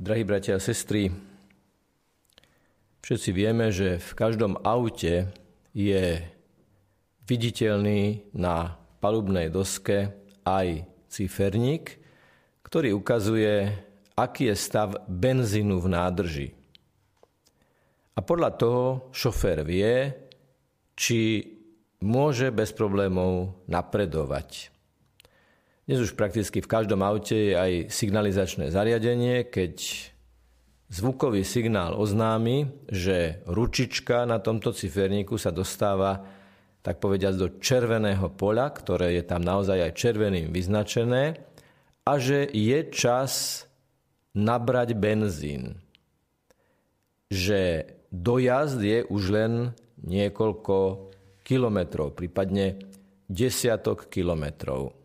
Drahí bratia a sestry, všetci vieme, že v každom aute je viditeľný na palubnej doske aj ciferník, ktorý ukazuje, aký je stav benzínu v nádrži. A podľa toho šofér vie, či môže bez problémov napredovať. Dnes už prakticky v každom aute je aj signalizačné zariadenie, keď zvukový signál oznámi, že ručička na tomto ciferníku sa dostáva tak povediať do červeného poľa, ktoré je tam naozaj aj červeným vyznačené a že je čas nabrať benzín. Že dojazd je už len niekoľko kilometrov, prípadne desiatok kilometrov.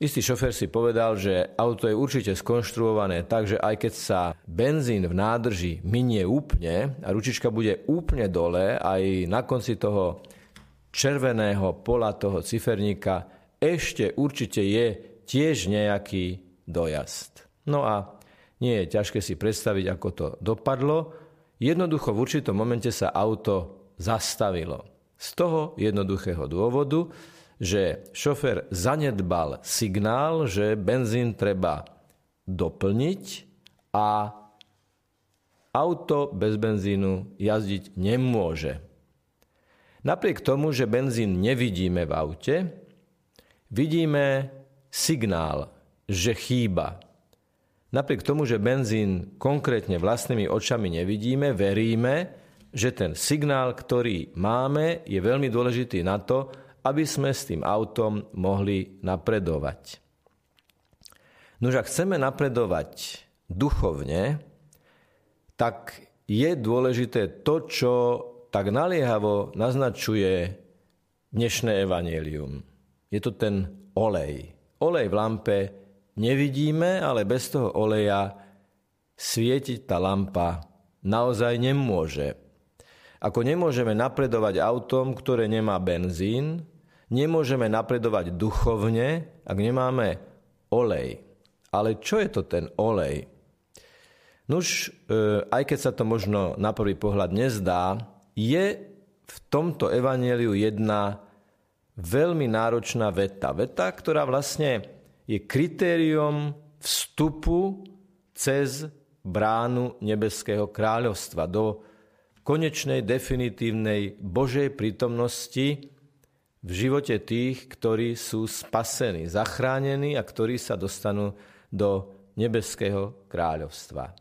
Istý šofer si povedal, že auto je určite skonštruované tak, že aj keď sa benzín v nádrži minie úplne a ručička bude úplne dole, aj na konci toho červeného pola toho ciferníka ešte určite je tiež nejaký dojazd. No a nie je ťažké si predstaviť, ako to dopadlo. Jednoducho v určitom momente sa auto zastavilo. Z toho jednoduchého dôvodu, že šofer zanedbal signál, že benzín treba doplniť a auto bez benzínu jazdiť nemôže. Napriek tomu, že benzín nevidíme v aute, vidíme signál, že chýba. Napriek tomu, že benzín konkrétne vlastnými očami nevidíme, veríme, že ten signál, ktorý máme, je veľmi dôležitý na to, aby sme s tým autom mohli napredovať. Nož ak chceme napredovať duchovne, tak je dôležité to, čo tak naliehavo naznačuje dnešné evanelium. Je to ten olej. Olej v lampe nevidíme, ale bez toho oleja svietiť tá lampa naozaj nemôže. Ako nemôžeme napredovať autom, ktoré nemá benzín, nemôžeme napredovať duchovne, ak nemáme olej. Ale čo je to ten olej? Nuž, e, aj keď sa to možno na prvý pohľad nezdá, je v tomto evaneliu jedna veľmi náročná veta. Veta, ktorá vlastne je kritérium vstupu cez bránu nebeského kráľovstva do konečnej, definitívnej Božej prítomnosti v živote tých, ktorí sú spasení, zachránení a ktorí sa dostanú do nebeského kráľovstva.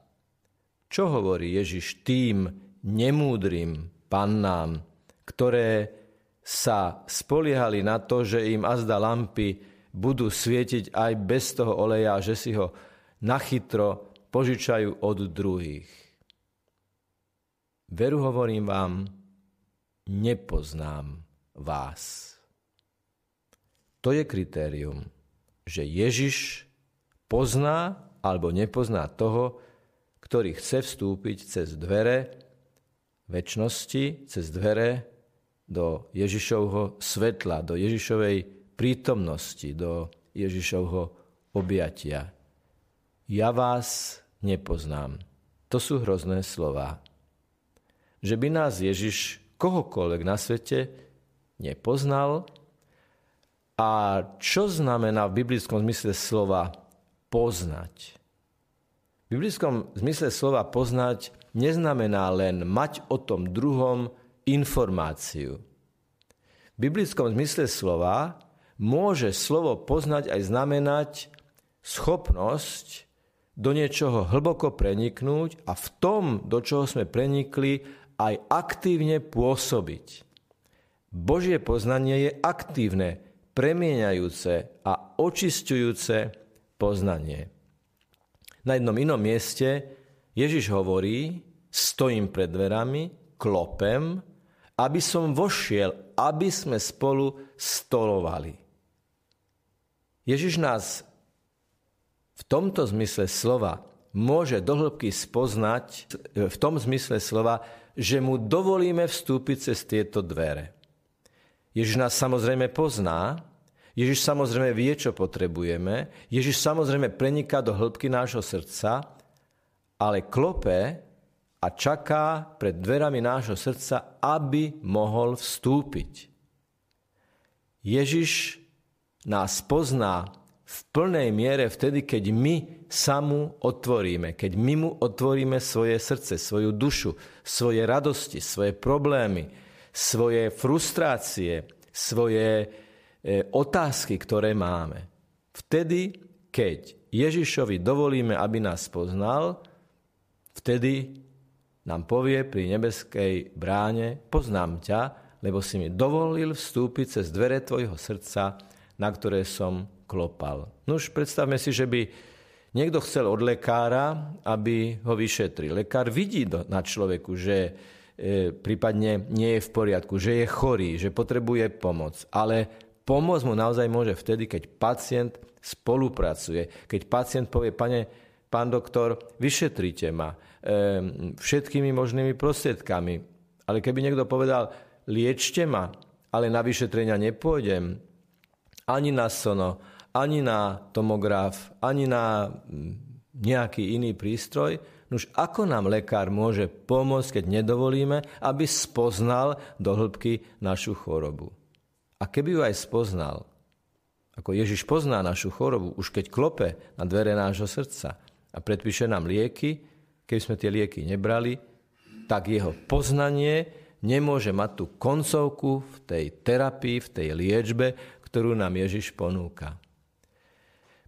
Čo hovorí Ježiš tým nemúdrym pannám, ktoré sa spoliehali na to, že im azda lampy budú svietiť aj bez toho oleja, že si ho nachytro požičajú od druhých. Veru hovorím vám, nepoznám vás. To je kritérium, že Ježiš pozná alebo nepozná toho, ktorý chce vstúpiť cez dvere väčšnosti, cez dvere do Ježišovho svetla, do Ježišovej prítomnosti, do Ježišovho objatia. Ja vás nepoznám. To sú hrozné slova že by nás Ježiš kohokoľvek na svete nepoznal. A čo znamená v biblickom zmysle slova poznať? V biblickom zmysle slova poznať neznamená len mať o tom druhom informáciu. V biblickom zmysle slova môže slovo poznať aj znamenať schopnosť do niečoho hlboko preniknúť a v tom, do čoho sme prenikli, aj aktívne pôsobiť. Božie poznanie je aktívne, premieňajúce a očistujúce poznanie. Na jednom inom mieste Ježiš hovorí, stojím pred dverami, klopem, aby som vošiel, aby sme spolu stolovali. Ježiš nás v tomto zmysle slova môže dohlbky spoznať, v tom zmysle slova, že mu dovolíme vstúpiť cez tieto dvere. Ježiš nás samozrejme pozná, Ježiš samozrejme vie, čo potrebujeme. Ježiš samozrejme preniká do hĺbky nášho srdca, ale klope a čaká pred dverami nášho srdca, aby mohol vstúpiť. Ježiš nás pozná v plnej miere vtedy, keď my sa mu otvoríme, keď my mu otvoríme svoje srdce, svoju dušu, svoje radosti, svoje problémy, svoje frustrácie, svoje e, otázky, ktoré máme. Vtedy, keď Ježišovi dovolíme, aby nás poznal, vtedy nám povie pri nebeskej bráne, poznám ťa, lebo si mi dovolil vstúpiť cez dvere tvojho srdca, na ktoré som klopal. No už predstavme si, že by niekto chcel od lekára, aby ho vyšetril. Lekár vidí na človeku, že prípadne nie je v poriadku, že je chorý, že potrebuje pomoc. Ale pomoc mu naozaj môže vtedy, keď pacient spolupracuje. Keď pacient povie, pane, pán doktor, vyšetrite ma e, všetkými možnými prostriedkami. Ale keby niekto povedal, liečte ma, ale na vyšetrenia nepôjdem, ani na sono, ani na tomograf, ani na nejaký iný prístroj. Nož ako nám lekár môže pomôcť, keď nedovolíme, aby spoznal do hĺbky našu chorobu? A keby ju aj spoznal, ako Ježiš pozná našu chorobu, už keď klope na dvere nášho srdca a predpíše nám lieky, keby sme tie lieky nebrali, tak jeho poznanie nemôže mať tú koncovku v tej terapii, v tej liečbe, ktorú nám Ježiš ponúka.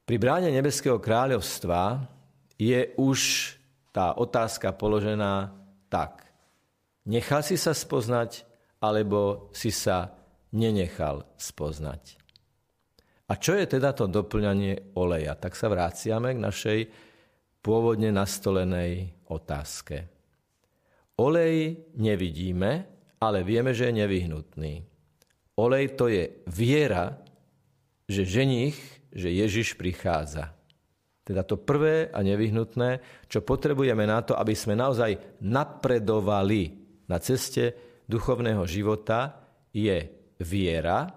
Pri bráne Nebeského kráľovstva je už tá otázka položená tak. Nechal si sa spoznať, alebo si sa nenechal spoznať. A čo je teda to doplňanie oleja? Tak sa vráciame k našej pôvodne nastolenej otázke. Olej nevidíme, ale vieme, že je nevyhnutný. Olej to je viera, že ženich že Ježiš prichádza. Teda to prvé a nevyhnutné, čo potrebujeme na to, aby sme naozaj napredovali na ceste duchovného života, je viera,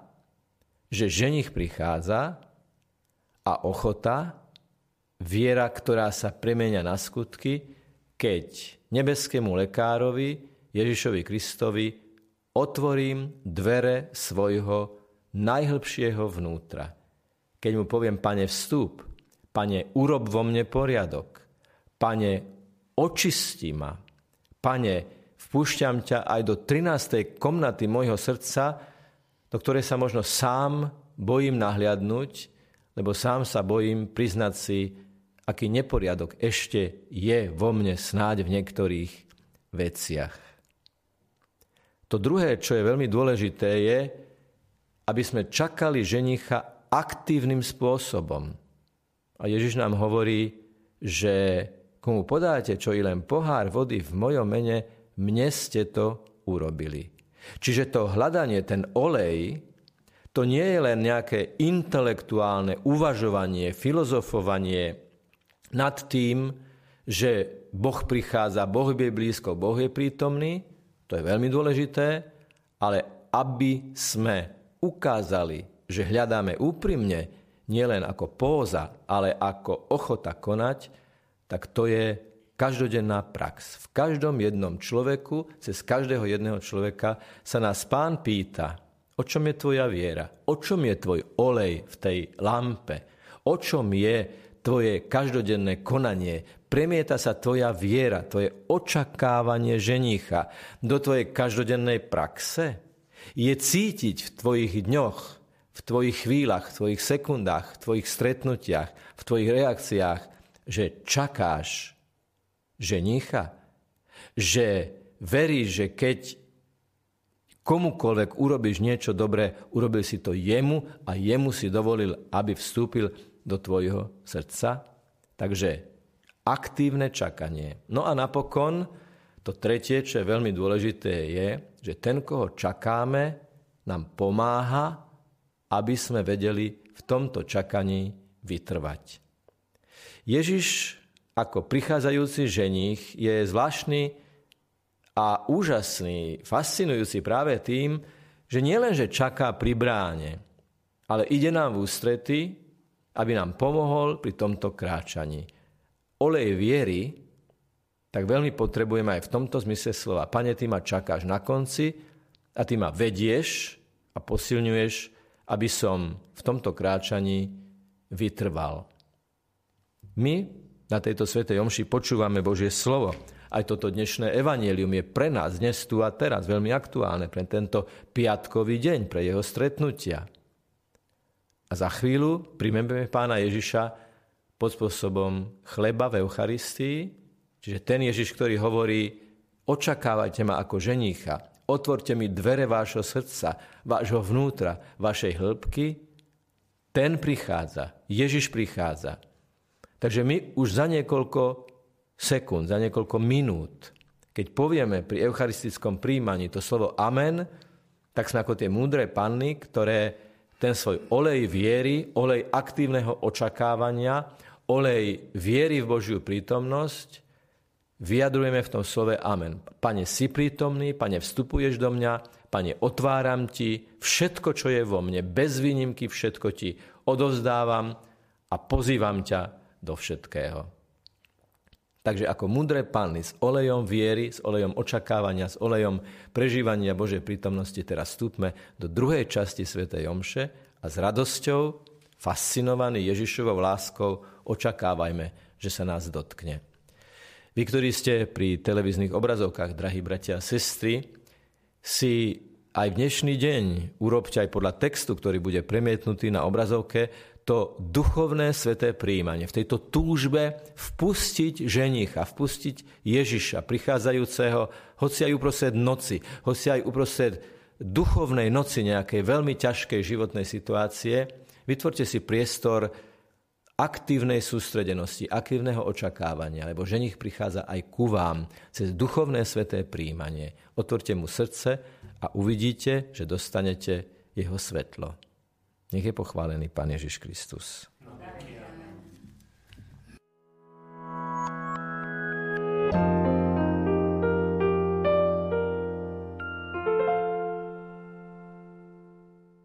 že ženich prichádza a ochota, viera, ktorá sa premenia na skutky, keď nebeskému lekárovi Ježišovi Kristovi otvorím dvere svojho najhlbšieho vnútra. Keď mu poviem, pane, vstúp, pane, urob vo mne poriadok, pane, očisti ma, pane, vpúšťam ťa aj do 13. komnaty môjho srdca, do ktorej sa možno sám bojím nahliadnúť, lebo sám sa bojím priznať si, aký neporiadok ešte je vo mne snáď v niektorých veciach. To druhé, čo je veľmi dôležité, je, aby sme čakali ženicha aktívnym spôsobom. A Ježiš nám hovorí, že komu podáte čo i len pohár vody v mojom mene, mne ste to urobili. Čiže to hľadanie, ten olej, to nie je len nejaké intelektuálne uvažovanie, filozofovanie nad tým, že Boh prichádza, Boh je blízko, Boh je prítomný, to je veľmi dôležité, ale aby sme ukázali že hľadáme úprimne, nielen ako póza, ale ako ochota konať, tak to je každodenná prax. V každom jednom človeku, cez každého jedného človeka sa nás pán pýta, o čom je tvoja viera, o čom je tvoj olej v tej lampe, o čom je tvoje každodenné konanie, premieta sa tvoja viera, tvoje očakávanie ženícha do tvojej každodennej praxe? Je cítiť v tvojich dňoch, v tvojich chvíľach, v tvojich sekundách, v tvojich stretnutiach, v tvojich reakciách, že čakáš ženicha, že veríš, že keď komukoľvek urobíš niečo dobré, urobil si to jemu a jemu si dovolil, aby vstúpil do tvojho srdca. Takže aktívne čakanie. No a napokon to tretie, čo je veľmi dôležité, je, že ten, koho čakáme, nám pomáha aby sme vedeli v tomto čakaní vytrvať. Ježiš ako prichádzajúci ženich je zvláštny a úžasný, fascinujúci práve tým, že nielenže čaká pri bráne, ale ide nám v ústrety, aby nám pomohol pri tomto kráčaní. Olej viery, tak veľmi potrebujeme aj v tomto zmysle slova. Pane, ty ma čakáš na konci a ty ma vedieš a posilňuješ, aby som v tomto kráčaní vytrval. My na tejto svetej omši počúvame Božie slovo. Aj toto dnešné evanielium je pre nás dnes tu a teraz veľmi aktuálne, pre tento piatkový deň, pre jeho stretnutia. A za chvíľu príjmeme pána Ježiša pod spôsobom chleba v Eucharistii, čiže ten Ježiš, ktorý hovorí, očakávajte ma ako ženícha, otvorte mi dvere vášho srdca, vášho vnútra, vašej hĺbky, ten prichádza, Ježiš prichádza. Takže my už za niekoľko sekúnd, za niekoľko minút, keď povieme pri eucharistickom príjmaní to slovo amen, tak sme ako tie múdre panny, ktoré ten svoj olej viery, olej aktívneho očakávania, olej viery v Božiu prítomnosť vyjadrujeme v tom slove Amen. Pane, si prítomný, Pane, vstupuješ do mňa, Pane, otváram Ti všetko, čo je vo mne, bez výnimky všetko Ti odovzdávam a pozývam ťa do všetkého. Takže ako mudré panny s olejom viery, s olejom očakávania, s olejom prežívania Božej prítomnosti teraz vstúpme do druhej časti Svetej Omše a s radosťou, fascinovaný Ježišovou láskou, očakávajme, že sa nás dotkne. Vy, ktorí ste pri televíznych obrazovkách, drahí bratia a sestry, si aj v dnešný deň urobte aj podľa textu, ktorý bude premietnutý na obrazovke, to duchovné sveté príjmanie, v tejto túžbe vpustiť ženicha, vpustiť Ježiša, prichádzajúceho, hoci aj uprostred noci, hoci aj uprostred duchovnej noci nejakej veľmi ťažkej životnej situácie, vytvorte si priestor aktívnej sústredenosti, aktívneho očakávania, lebo ženich prichádza aj ku vám cez duchovné sveté príjmanie. Otvorte mu srdce a uvidíte, že dostanete jeho svetlo. Nech je pochválený Pán Ježiš Kristus.